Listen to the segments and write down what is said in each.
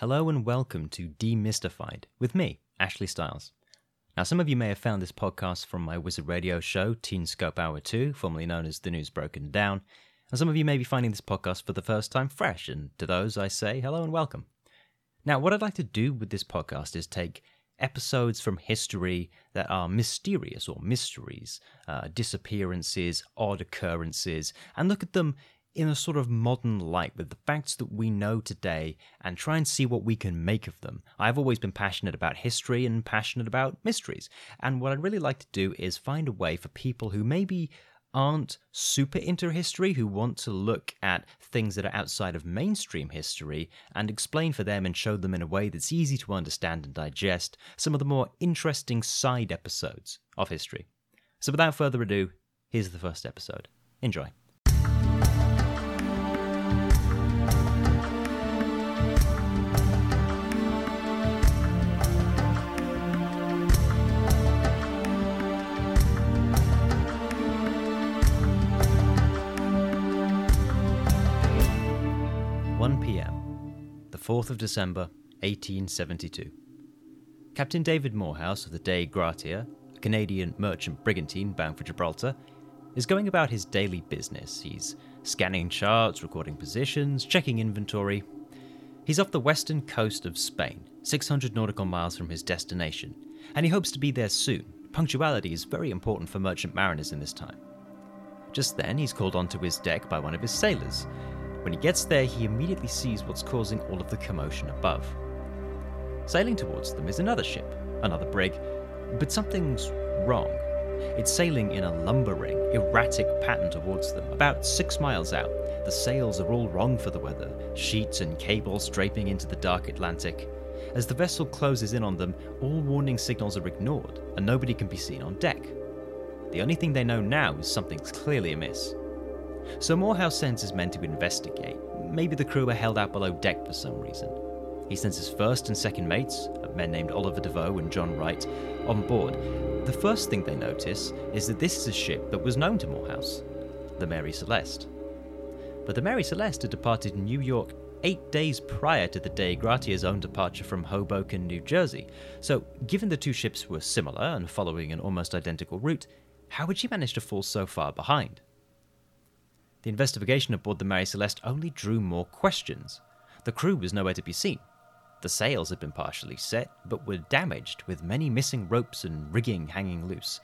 Hello and welcome to Demystified with me, Ashley Styles. Now, some of you may have found this podcast from my Wizard Radio show, Teen Scope Hour 2, formerly known as The News Broken Down, and some of you may be finding this podcast for the first time fresh, and to those I say hello and welcome. Now, what I'd like to do with this podcast is take episodes from history that are mysterious or mysteries, uh, disappearances, odd occurrences, and look at them in a sort of modern light with the facts that we know today and try and see what we can make of them. I've always been passionate about history and passionate about mysteries. And what I'd really like to do is find a way for people who maybe aren't super into history, who want to look at things that are outside of mainstream history and explain for them and show them in a way that's easy to understand and digest some of the more interesting side episodes of history. So without further ado, here's the first episode. Enjoy. 4th of December, 1872. Captain David Morehouse of the Dei Gratia, a Canadian merchant brigantine bound for Gibraltar, is going about his daily business. He's scanning charts, recording positions, checking inventory. He's off the western coast of Spain, 600 nautical miles from his destination, and he hopes to be there soon. Punctuality is very important for merchant mariners in this time. Just then, he's called onto his deck by one of his sailors, when he gets there, he immediately sees what's causing all of the commotion above. Sailing towards them is another ship, another brig, but something's wrong. It's sailing in a lumbering, erratic pattern towards them, about six miles out. The sails are all wrong for the weather, sheets and cables draping into the dark Atlantic. As the vessel closes in on them, all warning signals are ignored, and nobody can be seen on deck. The only thing they know now is something's clearly amiss. So Morehouse sends his men to investigate. Maybe the crew are held out below deck for some reason. He sends his first and second mates, a men named Oliver Deveau and John Wright, on board. The first thing they notice is that this is a ship that was known to Morehouse, the Mary Celeste. But the Mary Celeste had departed New York eight days prior to the Dei Gratia's own departure from Hoboken, New Jersey. So, given the two ships were similar and following an almost identical route, how would she manage to fall so far behind? The investigation aboard the Mary Celeste only drew more questions. The crew was nowhere to be seen. The sails had been partially set, but were damaged, with many missing ropes and rigging hanging loose.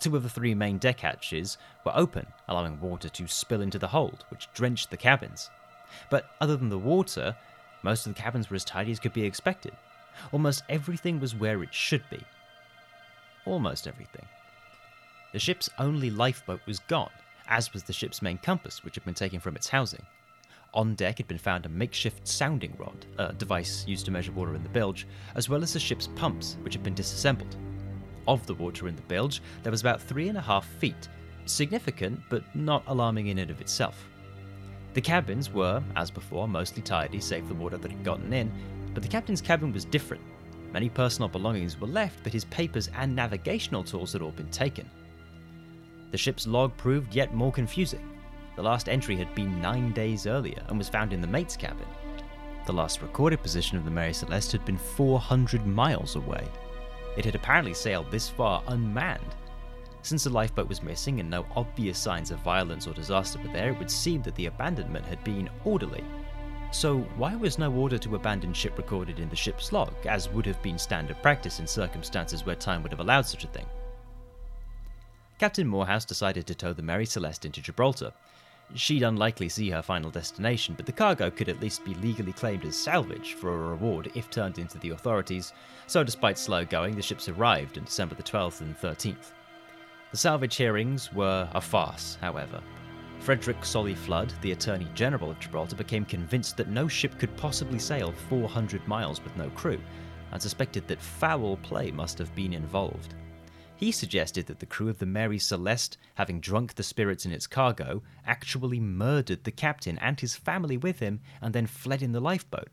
Two of the three main deck hatches were open, allowing water to spill into the hold, which drenched the cabins. But other than the water, most of the cabins were as tidy as could be expected. Almost everything was where it should be. Almost everything. The ship's only lifeboat was gone, as was the ship's main compass, which had been taken from its housing. On deck had been found a makeshift sounding rod, a device used to measure water in the bilge, as well as the ship's pumps, which had been disassembled. Of the water in the bilge, there was about three and a half feet, significant but not alarming in and of itself. The cabins were, as before, mostly tidy, save the water that had gotten in, but the captain's cabin was different. Many personal belongings were left, but his papers and navigational tools had all been taken. The ship's log proved yet more confusing. The last entry had been nine days earlier and was found in the mate's cabin. The last recorded position of the Mary Celeste had been 400 miles away. It had apparently sailed this far unmanned. Since the lifeboat was missing and no obvious signs of violence or disaster were there, it would seem that the abandonment had been orderly. So, why was no order to abandon ship recorded in the ship's log, as would have been standard practice in circumstances where time would have allowed such a thing? Captain Morehouse decided to tow the Mary Celeste into Gibraltar. She'd unlikely see her final destination, but the cargo could at least be legally claimed as salvage for a reward if turned into the authorities, so despite slow going, the ships arrived on December the 12th and 13th. The salvage hearings were a farce, however. Frederick Solly Flood, the Attorney General of Gibraltar, became convinced that no ship could possibly sail 400 miles with no crew, and suspected that foul play must have been involved. He suggested that the crew of the Mary Celeste, having drunk the spirits in its cargo, actually murdered the captain and his family with him and then fled in the lifeboat.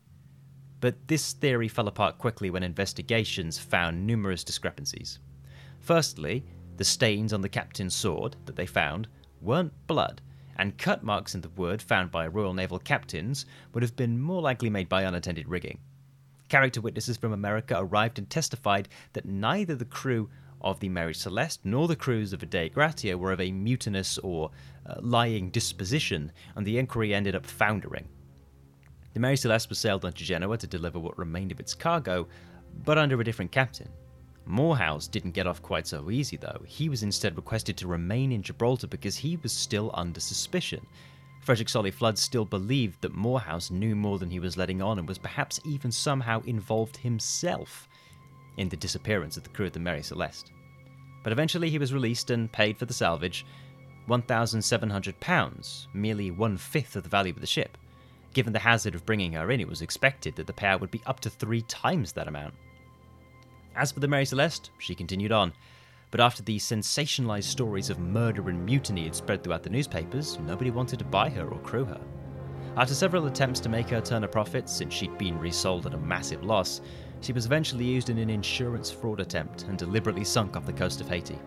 But this theory fell apart quickly when investigations found numerous discrepancies. Firstly, the stains on the captain's sword that they found weren't blood, and cut marks in the wood found by Royal Naval captains would have been more likely made by unattended rigging. Character witnesses from America arrived and testified that neither the crew of the Mary Celeste nor the crews of the Dei Gratia were of a mutinous or uh, lying disposition, and the inquiry ended up foundering. The Mary Celeste was sailed on to Genoa to deliver what remained of its cargo, but under a different captain. Morehouse didn't get off quite so easy, though. He was instead requested to remain in Gibraltar because he was still under suspicion. Frederick Solly Flood still believed that Morehouse knew more than he was letting on and was perhaps even somehow involved himself in the disappearance of the crew of the Mary Celeste. But eventually he was released and paid for the salvage £1,700, merely one fifth of the value of the ship. Given the hazard of bringing her in, it was expected that the payout would be up to three times that amount. As for the Mary Celeste, she continued on. But after the sensationalized stories of murder and mutiny had spread throughout the newspapers, nobody wanted to buy her or crew her. After several attempts to make her turn a profit, since she'd been resold at a massive loss, she was eventually used in an insurance fraud attempt and deliberately sunk off the coast of Haiti.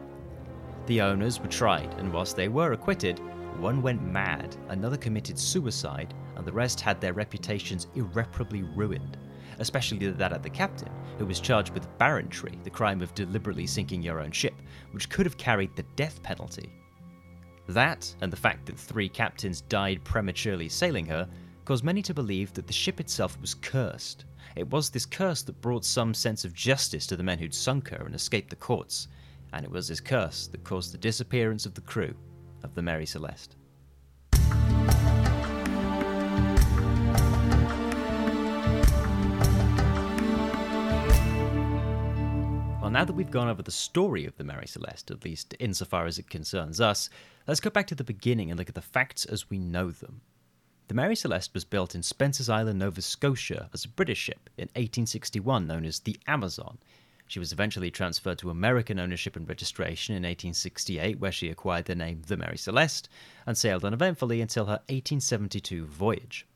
The owners were tried, and whilst they were acquitted, one went mad, another committed suicide, and the rest had their reputations irreparably ruined especially that of the captain, who was charged with barratry, the crime of deliberately sinking your own ship, which could have carried the death penalty. That, and the fact that three captains died prematurely sailing her, caused many to believe that the ship itself was cursed. It was this curse that brought some sense of justice to the men who'd sunk her and escaped the courts, and it was this curse that caused the disappearance of the crew of the Mary Celeste. Well, now that we've gone over the story of the Mary Celeste, at least insofar as it concerns us, let's go back to the beginning and look at the facts as we know them. The Mary Celeste was built in Spencer's Island, Nova Scotia, as a British ship in 1861 known as the Amazon. She was eventually transferred to American ownership and registration in 1868, where she acquired the name the Mary Celeste and sailed uneventfully until her 1872 voyage.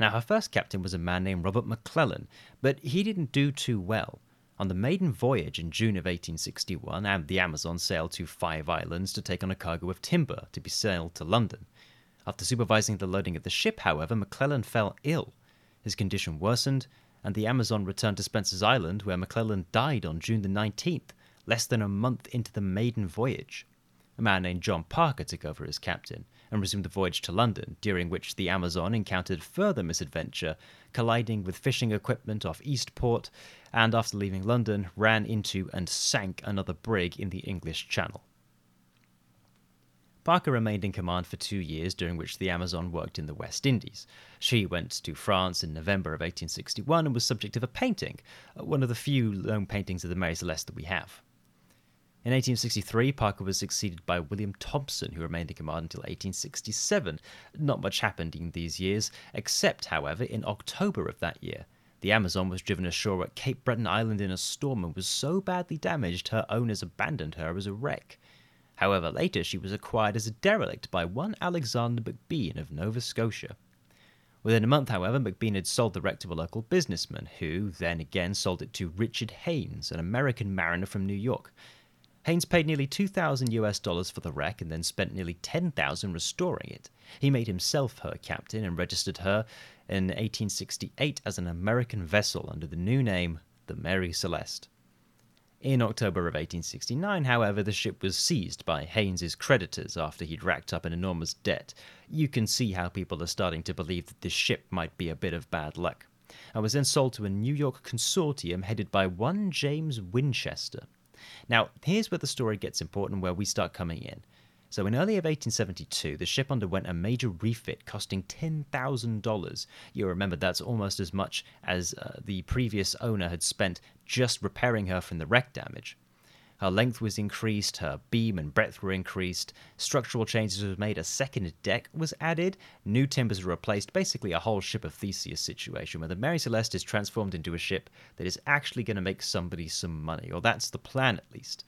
Now, her first captain was a man named Robert McClellan, but he didn't do too well. On the maiden voyage in June of 1861, and the Amazon sailed to Five Islands to take on a cargo of timber to be sailed to London. After supervising the loading of the ship, however, McClellan fell ill. His condition worsened, and the Amazon returned to Spencer's Island, where McClellan died on June the 19th, less than a month into the maiden voyage. A man named John Parker took over as captain and resumed the voyage to London, during which the Amazon encountered further misadventure, colliding with fishing equipment off Eastport, and after leaving London, ran into and sank another brig in the English Channel. Parker remained in command for two years, during which the Amazon worked in the West Indies. She went to France in November of 1861 and was subject of a painting, uh, one of the few known paintings of the Mary Celeste that we have. In 1863, Parker was succeeded by William Thompson, who remained in command until 1867. Not much happened in these years, except, however, in October of that year. The Amazon was driven ashore at Cape Breton Island in a storm and was so badly damaged her owners abandoned her as a wreck. However, later she was acquired as a derelict by one Alexander McBean of Nova Scotia. Within a month, however, McBean had sold the wreck to a local businessman, who then again sold it to Richard Haynes, an American mariner from New York. Haynes paid nearly 2,000 US dollars for the wreck and then spent nearly 10,000 restoring it. He made himself her captain and registered her in 1868 as an American vessel under the new name, the Mary Celeste. In October of 1869, however, the ship was seized by Haynes's creditors after he'd racked up an enormous debt. You can see how people are starting to believe that this ship might be a bit of bad luck. I was then sold to a New York consortium headed by one James Winchester. Now, here's where the story gets important, where we start coming in. So, in early of 1872, the ship underwent a major refit costing $10,000. You'll remember that's almost as much as uh, the previous owner had spent just repairing her from the wreck damage. Her length was increased, her beam and breadth were increased, structural changes were made, a second deck was added, new timbers were replaced, basically a whole ship of Theseus situation where the Mary Celeste is transformed into a ship that is actually going to make somebody some money, or that's the plan at least.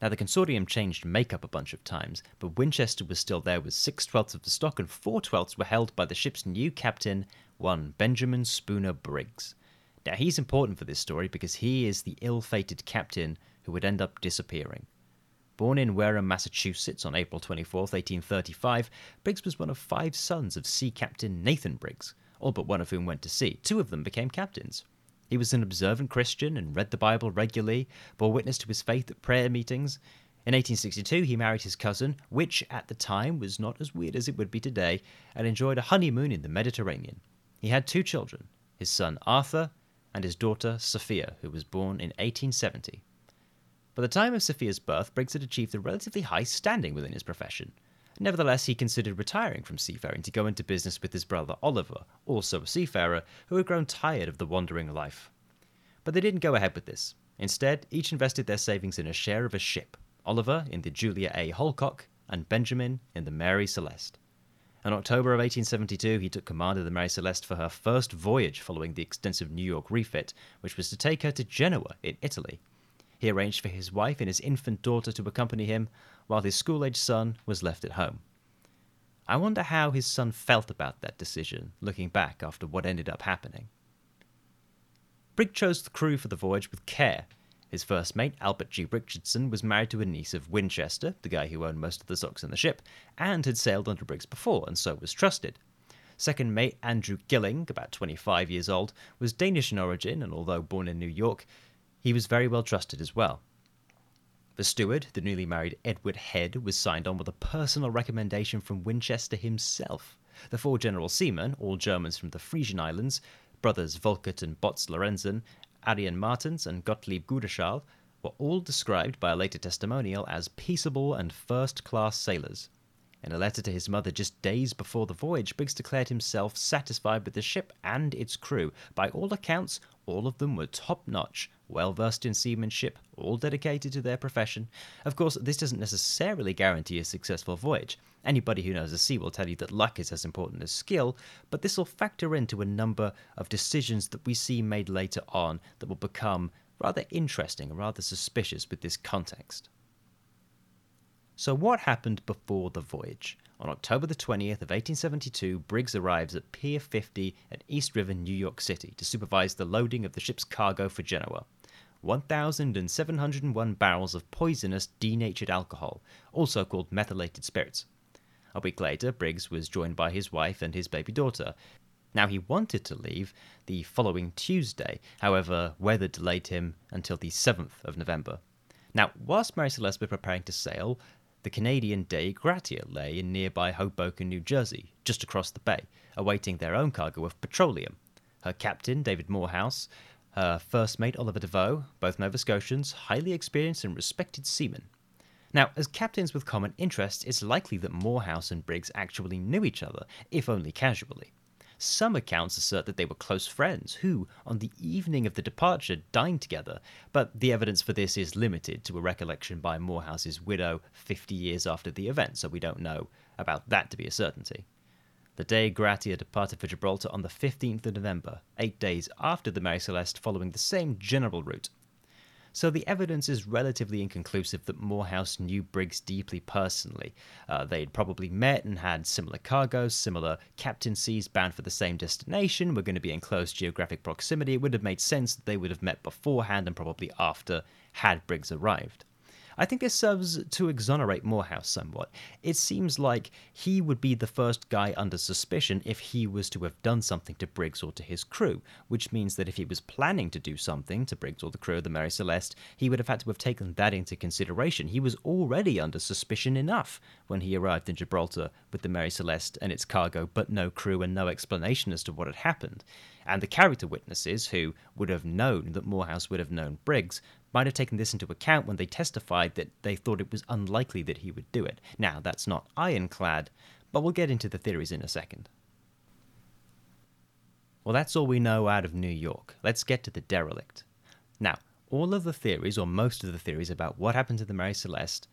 Now, the consortium changed makeup a bunch of times, but Winchester was still there with six twelfths of the stock, and four twelfths were held by the ship's new captain, one Benjamin Spooner Briggs. Now, he's important for this story because he is the ill fated captain who would end up disappearing. Born in Wareham, Massachusetts on April 24, 1835, Briggs was one of five sons of Sea Captain Nathan Briggs, all but one of whom went to sea. Two of them became captains. He was an observant Christian and read the Bible regularly, bore witness to his faith at prayer meetings. In 1862, he married his cousin, which at the time was not as weird as it would be today, and enjoyed a honeymoon in the Mediterranean. He had two children his son Arthur and his daughter Sophia, who was born in 1870. By the time of Sophia's birth, Briggs had achieved a relatively high standing within his profession. Nevertheless, he considered retiring from seafaring to go into business with his brother Oliver, also a seafarer, who had grown tired of the wandering life. But they didn't go ahead with this. Instead, each invested their savings in a share of a ship Oliver in the Julia A. Hallock, and Benjamin in the Mary Celeste. In October of 1872, he took command of the Mary Celeste for her first voyage following the extensive New York refit, which was to take her to Genoa in Italy. He arranged for his wife and his infant daughter to accompany him, while his school aged son was left at home. I wonder how his son felt about that decision, looking back after what ended up happening. Briggs chose the crew for the voyage with care. His first mate, Albert G. Richardson, was married to a niece of Winchester, the guy who owned most of the stocks in the ship, and had sailed under Briggs before, and so was trusted. Second mate, Andrew Gilling, about 25 years old, was Danish in origin, and although born in New York, he was very well trusted as well. The steward, the newly married Edward Head, was signed on with a personal recommendation from Winchester himself. The four general seamen, all Germans from the Frisian Islands, brothers Volkert and Boz Lorenzen, Arian Martens and Gottlieb Gudeschal, were all described by a later testimonial as peaceable and first class sailors. In a letter to his mother just days before the voyage, Briggs declared himself satisfied with the ship and its crew. By all accounts, all of them were top notch, well versed in seamanship, all dedicated to their profession. Of course, this doesn't necessarily guarantee a successful voyage. Anybody who knows the sea will tell you that luck is as important as skill, but this will factor into a number of decisions that we see made later on that will become rather interesting and rather suspicious with this context. So, what happened before the voyage? On October the 20th of 1872, Briggs arrives at Pier 50 at East River, New York City, to supervise the loading of the ship's cargo for Genoa. 1,701 barrels of poisonous denatured alcohol, also called methylated spirits. A week later, Briggs was joined by his wife and his baby daughter. Now, he wanted to leave the following Tuesday, however, weather delayed him until the 7th of November. Now, whilst Mary Celeste was preparing to sail, the Canadian Dei Gratia lay in nearby Hoboken, New Jersey, just across the bay, awaiting their own cargo of petroleum. Her captain, David Morehouse, her first mate, Oliver Deveau, both Nova Scotians, highly experienced and respected seamen. Now, as captains with common interests, it's likely that Morehouse and Briggs actually knew each other, if only casually. Some accounts assert that they were close friends who, on the evening of the departure, dined together, but the evidence for this is limited to a recollection by Morehouse's widow 50 years after the event, so we don't know about that to be a certainty. The Dei Gratia departed for Gibraltar on the 15th of November, eight days after the Mary Celeste, following the same general route so the evidence is relatively inconclusive that Morehouse knew Briggs deeply personally. Uh, they'd probably met and had similar cargoes, similar captaincies bound for the same destination, were going to be in close geographic proximity. It would have made sense that they would have met beforehand and probably after had Briggs arrived. I think this serves to exonerate Morehouse somewhat. It seems like he would be the first guy under suspicion if he was to have done something to Briggs or to his crew, which means that if he was planning to do something to Briggs or the crew of the Mary Celeste, he would have had to have taken that into consideration. He was already under suspicion enough when he arrived in Gibraltar with the Mary Celeste and its cargo, but no crew and no explanation as to what had happened. And the character witnesses, who would have known that Morehouse would have known Briggs, might have taken this into account when they testified that they thought it was unlikely that he would do it. Now, that's not ironclad, but we'll get into the theories in a second. Well, that's all we know out of New York. Let's get to the derelict. Now, all of the theories, or most of the theories, about what happened to the Mary Celeste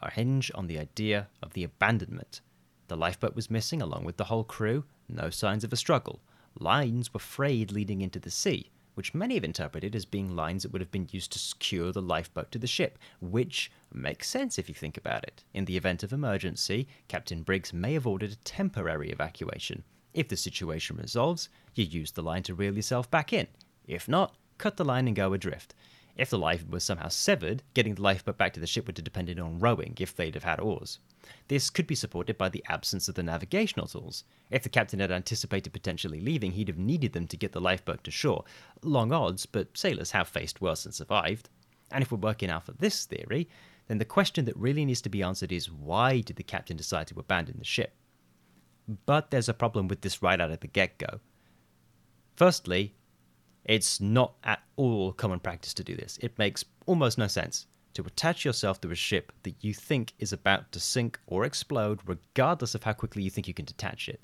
are hinged on the idea of the abandonment. The lifeboat was missing along with the whole crew, no signs of a struggle. Lines were frayed leading into the sea, which many have interpreted as being lines that would have been used to secure the lifeboat to the ship, which makes sense if you think about it. In the event of emergency, Captain Briggs may have ordered a temporary evacuation. If the situation resolves, you use the line to reel yourself back in. If not, cut the line and go adrift. If the life was somehow severed, getting the lifeboat back to the ship would have depended on rowing if they'd have had oars. This could be supported by the absence of the navigational tools. If the captain had anticipated potentially leaving, he'd have needed them to get the lifeboat to shore. Long odds, but sailors have faced worse and survived. And if we're working out for this theory, then the question that really needs to be answered is why did the captain decide to abandon the ship? But there's a problem with this right out of the get go. Firstly, it's not at all common practice to do this. It makes almost no sense to attach yourself to a ship that you think is about to sink or explode, regardless of how quickly you think you can detach it.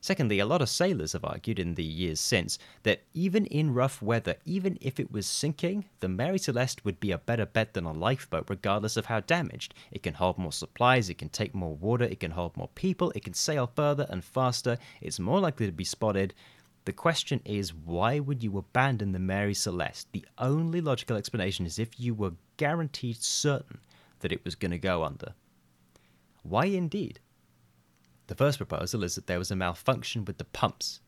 Secondly, a lot of sailors have argued in the years since that even in rough weather, even if it was sinking, the Mary Celeste would be a better bet than a lifeboat, regardless of how damaged. It can hold more supplies, it can take more water, it can hold more people, it can sail further and faster, it's more likely to be spotted, the question is, why would you abandon the Mary Celeste? The only logical explanation is if you were guaranteed certain that it was going to go under. Why indeed? The first proposal is that there was a malfunction with the pumps.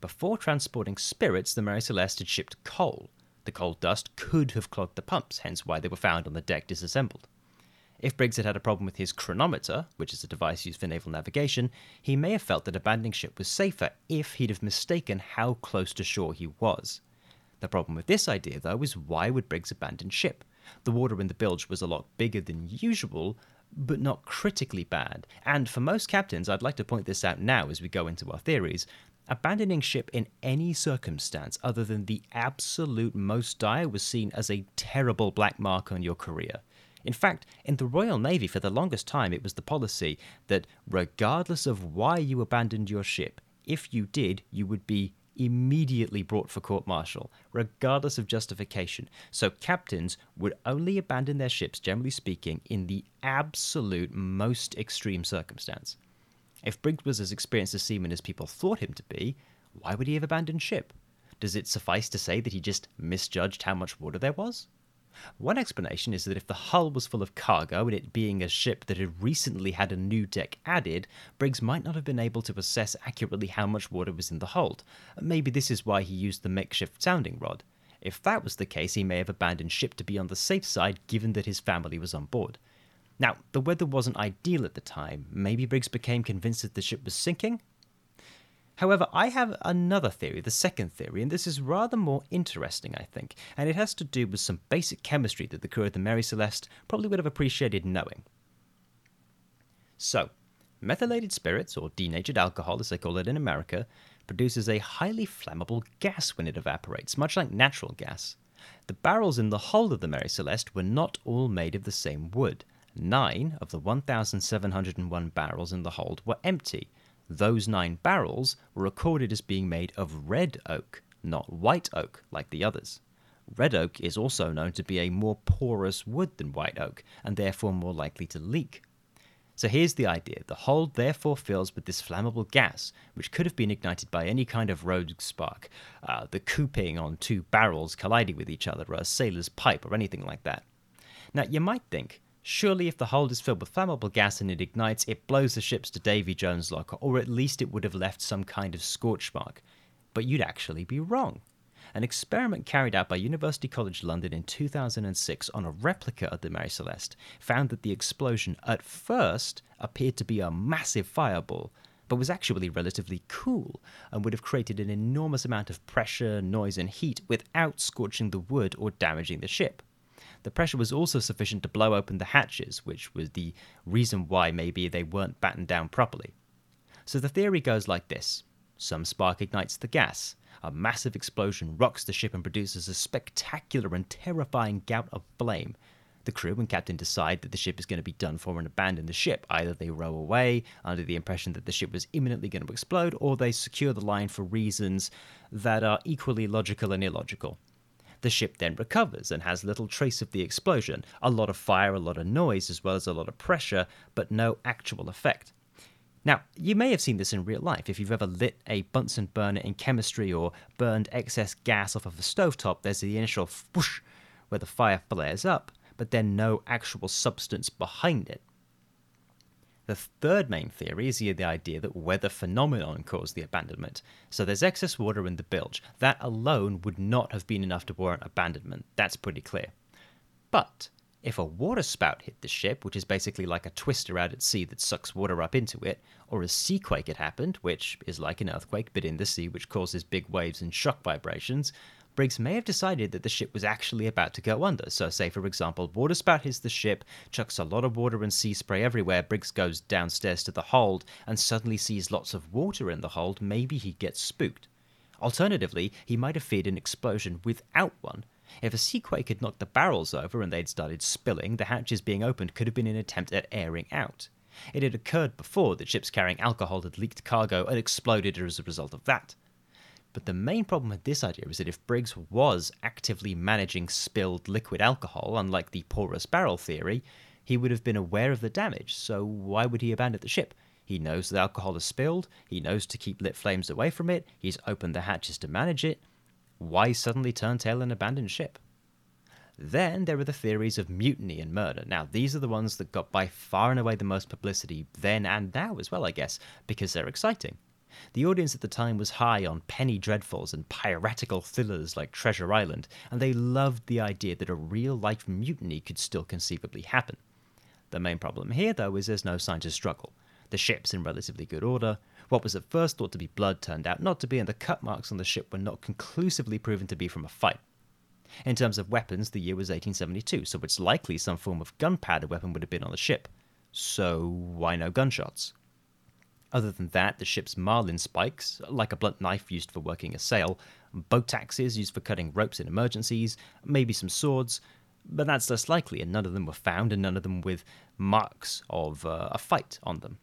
Before transporting spirits, the Mary Celeste had shipped coal. The coal dust could have clogged the pumps, hence why they were found on the deck disassembled. If Briggs had had a problem with his chronometer, which is a device used for naval navigation, he may have felt that abandoning ship was safer if he'd have mistaken how close to shore he was. The problem with this idea, though, is why would Briggs abandon ship? The water in the bilge was a lot bigger than usual, but not critically bad. And for most captains, I'd like to point this out now as we go into our theories, abandoning ship in any circumstance other than the absolute most dire was seen as a terrible black mark on your career. In fact, in the Royal Navy for the longest time, it was the policy that regardless of why you abandoned your ship, if you did, you would be immediately brought for court martial, regardless of justification. So captains would only abandon their ships, generally speaking, in the absolute most extreme circumstance. If Briggs was as experienced a seaman as people thought him to be, why would he have abandoned ship? Does it suffice to say that he just misjudged how much water there was? One explanation is that if the hull was full of cargo and it being a ship that had recently had a new deck added, Briggs might not have been able to assess accurately how much water was in the hold. Maybe this is why he used the makeshift sounding rod. If that was the case, he may have abandoned ship to be on the safe side given that his family was on board. Now, the weather wasn't ideal at the time. Maybe Briggs became convinced that the ship was sinking, However, I have another theory, the second theory, and this is rather more interesting, I think, and it has to do with some basic chemistry that the crew of the Mary Celeste probably would have appreciated knowing. So, methylated spirits, or denatured alcohol as they call it in America, produces a highly flammable gas when it evaporates, much like natural gas. The barrels in the hold of the Mary Celeste were not all made of the same wood. Nine of the 1,701 barrels in the hold were empty, those nine barrels were recorded as being made of red oak, not white oak like the others. Red oak is also known to be a more porous wood than white oak, and therefore more likely to leak. So here's the idea the hold therefore fills with this flammable gas, which could have been ignited by any kind of rogue spark, uh, the cooping on two barrels colliding with each other, or a sailor's pipe, or anything like that. Now, you might think, Surely, if the hold is filled with flammable gas and it ignites, it blows the ships to Davy Jones' locker, or at least it would have left some kind of scorch mark. But you'd actually be wrong. An experiment carried out by University College London in 2006 on a replica of the Mary Celeste found that the explosion at first appeared to be a massive fireball, but was actually relatively cool and would have created an enormous amount of pressure, noise, and heat without scorching the wood or damaging the ship the pressure was also sufficient to blow open the hatches, which was the reason why maybe they weren't battened down properly. So the theory goes like this some spark ignites the gas. A massive explosion rocks the ship and produces a spectacular and terrifying gout of flame. The crew and captain decide that the ship is going to be done for and abandon the ship. Either they row away under the impression that the ship was imminently going to explode, or they secure the line for reasons that are equally logical and illogical. The ship then recovers and has little trace of the explosion, a lot of fire, a lot of noise, as well as a lot of pressure, but no actual effect. Now, you may have seen this in real life if you've ever lit a Bunsen burner in chemistry or burned excess gas off of a stovetop. There's the initial whoosh where the fire flares up, but then no actual substance behind it. The third main theory is the idea that weather phenomenon caused the abandonment. So there's excess water in the bilge. That alone would not have been enough to warrant abandonment. That's pretty clear. But if a water spout hit the ship, which is basically like a twister out at sea that sucks water up into it, or a seaquake had happened, which is like an earthquake but in the sea, which causes big waves and shock vibrations, Briggs may have decided that the ship was actually about to go under. So, say for example, water spout hits the ship, chucks a lot of water and sea spray everywhere. Briggs goes downstairs to the hold and suddenly sees lots of water in the hold. Maybe he gets spooked. Alternatively, he might have feared an explosion without one, if a seaquake had knocked the barrels over and they'd started spilling, the hatches being opened could have been an attempt at airing out. It had occurred before that ships carrying alcohol had leaked cargo and exploded as a result of that. But the main problem with this idea is that if Briggs was actively managing spilled liquid alcohol, unlike the porous barrel theory, he would have been aware of the damage, so why would he abandon the ship? He knows that alcohol is spilled, he knows to keep lit flames away from it, he's opened the hatches to manage it, why suddenly turn tail and abandon ship? Then there are the theories of mutiny and murder. Now, these are the ones that got by far and away the most publicity then and now as well, I guess, because they're exciting. The audience at the time was high on penny dreadfuls and piratical thrillers like Treasure Island, and they loved the idea that a real life mutiny could still conceivably happen. The main problem here, though, is there's no sign to struggle. The ship's in relatively good order, what was at first thought to be blood turned out not to be, and the cut marks on the ship were not conclusively proven to be from a fight. In terms of weapons, the year was 1872, so it's likely some form of gunpowder weapon would have been on the ship. So why no gunshots? Other than that, the ship's marlin spikes, like a blunt knife used for working a sail, boat axes used for cutting ropes in emergencies, maybe some swords, but that's less likely, and none of them were found, and none of them with marks of uh, a fight on them.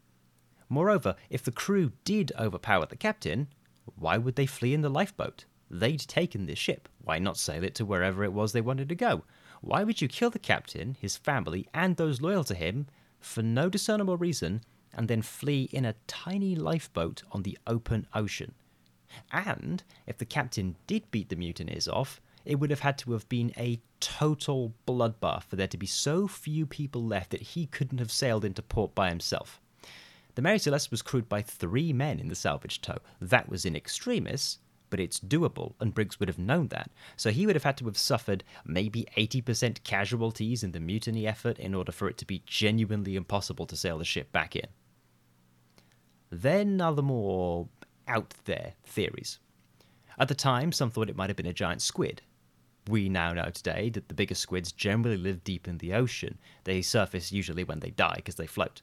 Moreover, if the crew did overpower the captain, why would they flee in the lifeboat? They'd taken the ship. Why not sail it to wherever it was they wanted to go? Why would you kill the captain, his family, and those loyal to him for no discernible reason and then flee in a tiny lifeboat on the open ocean? And if the captain did beat the mutineers off, it would have had to have been a total bloodbath for there to be so few people left that he couldn't have sailed into port by himself. The Mary Celeste was crewed by three men in the salvage tow. That was in extremis, but it's doable, and Briggs would have known that. So he would have had to have suffered maybe 80% casualties in the mutiny effort in order for it to be genuinely impossible to sail the ship back in. Then are the more out there theories. At the time, some thought it might have been a giant squid. We now know today that the bigger squids generally live deep in the ocean. They surface usually when they die because they float.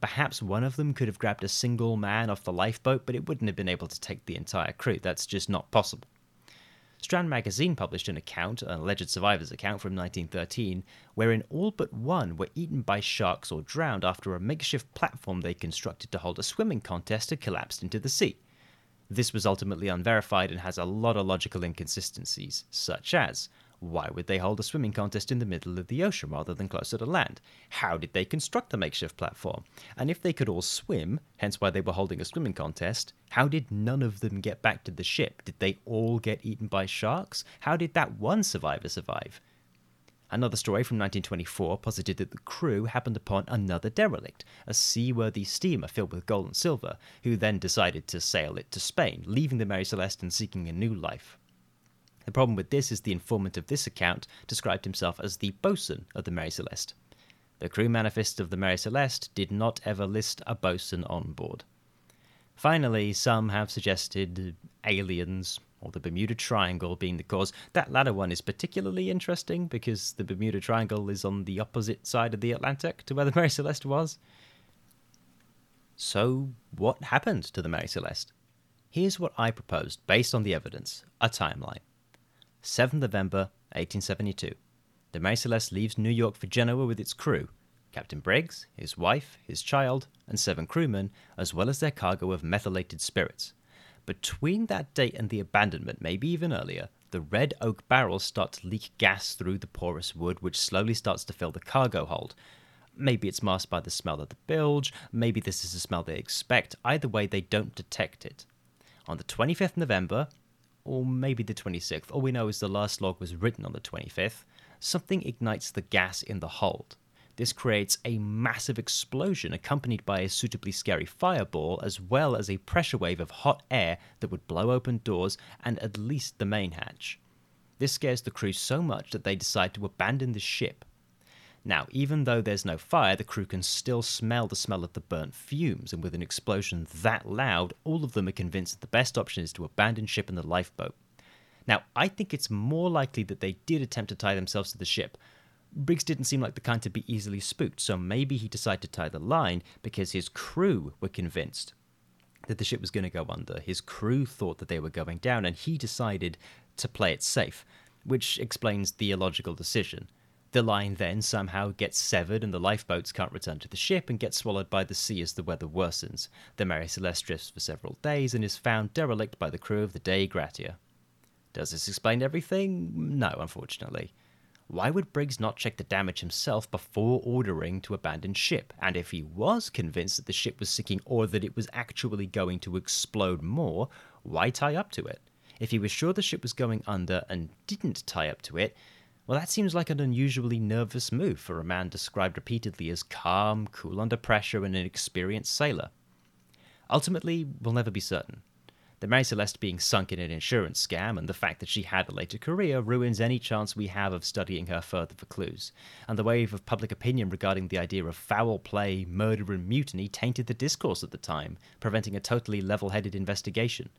Perhaps one of them could have grabbed a single man off the lifeboat, but it wouldn't have been able to take the entire crew. That's just not possible. Strand magazine published an account, an alleged survivor's account from 1913, wherein all but one were eaten by sharks or drowned after a makeshift platform they constructed to hold a swimming contest had collapsed into the sea. This was ultimately unverified and has a lot of logical inconsistencies, such as why would they hold a swimming contest in the middle of the ocean rather than closer to land? How did they construct the makeshift platform? And if they could all swim, hence why they were holding a swimming contest, how did none of them get back to the ship? Did they all get eaten by sharks? How did that one survivor survive? Another story from 1924 posited that the crew happened upon another derelict, a seaworthy steamer filled with gold and silver, who then decided to sail it to Spain, leaving the Mary Celeste and seeking a new life. The problem with this is the informant of this account described himself as the bosun of the Mary Celeste. The crew manifest of the Mary Celeste did not ever list a bosun on board. Finally, some have suggested aliens or the Bermuda Triangle being the cause. That latter one is particularly interesting because the Bermuda Triangle is on the opposite side of the Atlantic to where the Mary Celeste was. So, what happened to the Mary Celeste? Here's what I proposed based on the evidence a timeline. 7 November 1872. The Mary Celeste leaves New York for Genoa with its crew Captain Briggs, his wife, his child, and seven crewmen, as well as their cargo of methylated spirits. Between that date and the abandonment, maybe even earlier, the red oak barrels start to leak gas through the porous wood, which slowly starts to fill the cargo hold. Maybe it's masked by the smell of the bilge, maybe this is the smell they expect. Either way, they don't detect it. On the 25th November, or maybe the 26th, all we know is the last log was written on the 25th, something ignites the gas in the hold. This creates a massive explosion accompanied by a suitably scary fireball, as well as a pressure wave of hot air that would blow open doors and at least the main hatch. This scares the crew so much that they decide to abandon the ship. Now, even though there's no fire, the crew can still smell the smell of the burnt fumes, and with an explosion that loud, all of them are convinced that the best option is to abandon ship and the lifeboat. Now, I think it's more likely that they did attempt to tie themselves to the ship, Briggs didn't seem like the kind to be easily spooked, so maybe he decided to tie the line because his crew were convinced that the ship was going to go under. His crew thought that they were going down, and he decided to play it safe, which explains the illogical decision. The line then somehow gets severed, and the lifeboats can't return to the ship and get swallowed by the sea as the weather worsens. The Mary Celeste drifts for several days and is found derelict by the crew of the Dei Gratia. Does this explain everything? No, unfortunately. Why would Briggs not check the damage himself before ordering to abandon ship? And if he was convinced that the ship was sinking or that it was actually going to explode more, why tie up to it? If he was sure the ship was going under and didn't tie up to it, well, that seems like an unusually nervous move for a man described repeatedly as calm, cool under pressure, and an experienced sailor. Ultimately, we'll never be certain. The Mary Celeste being sunk in an insurance scam and the fact that she had a later career ruins any chance we have of studying her further for clues. And the wave of public opinion regarding the idea of foul play, murder, and mutiny tainted the discourse at the time, preventing a totally level headed investigation.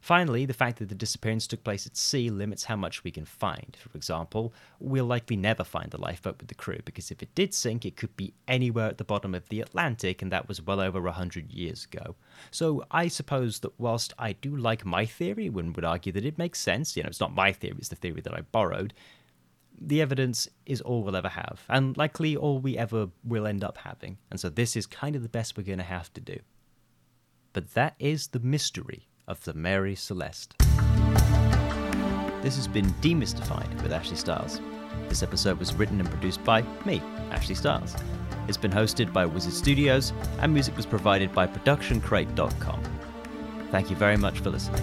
Finally, the fact that the disappearance took place at sea limits how much we can find. For example, we'll likely never find the lifeboat with the crew, because if it did sink, it could be anywhere at the bottom of the Atlantic, and that was well over a hundred years ago. So I suppose that whilst I do like my theory, one would argue that it makes sense, you know, it's not my theory, it's the theory that I borrowed, the evidence is all we'll ever have, and likely all we ever will end up having, and so this is kind of the best we're going to have to do. But that is the mystery of the Mary Celeste. This has been Demystified with Ashley Styles. This episode was written and produced by me, Ashley Styles. It's been hosted by Wizard Studios, and music was provided by ProductionCrate.com. Thank you very much for listening.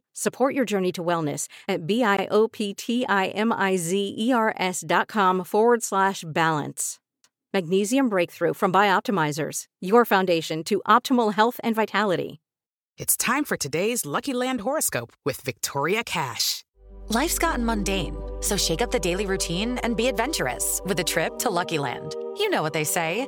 Support your journey to wellness at B-I-O-P-T-I-M-I-Z-E-R-S dot com forward slash balance. Magnesium Breakthrough from Bioptimizers, your foundation to optimal health and vitality. It's time for today's Lucky Land horoscope with Victoria Cash. Life's gotten mundane, so shake up the daily routine and be adventurous with a trip to Lucky Land. You know what they say.